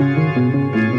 you.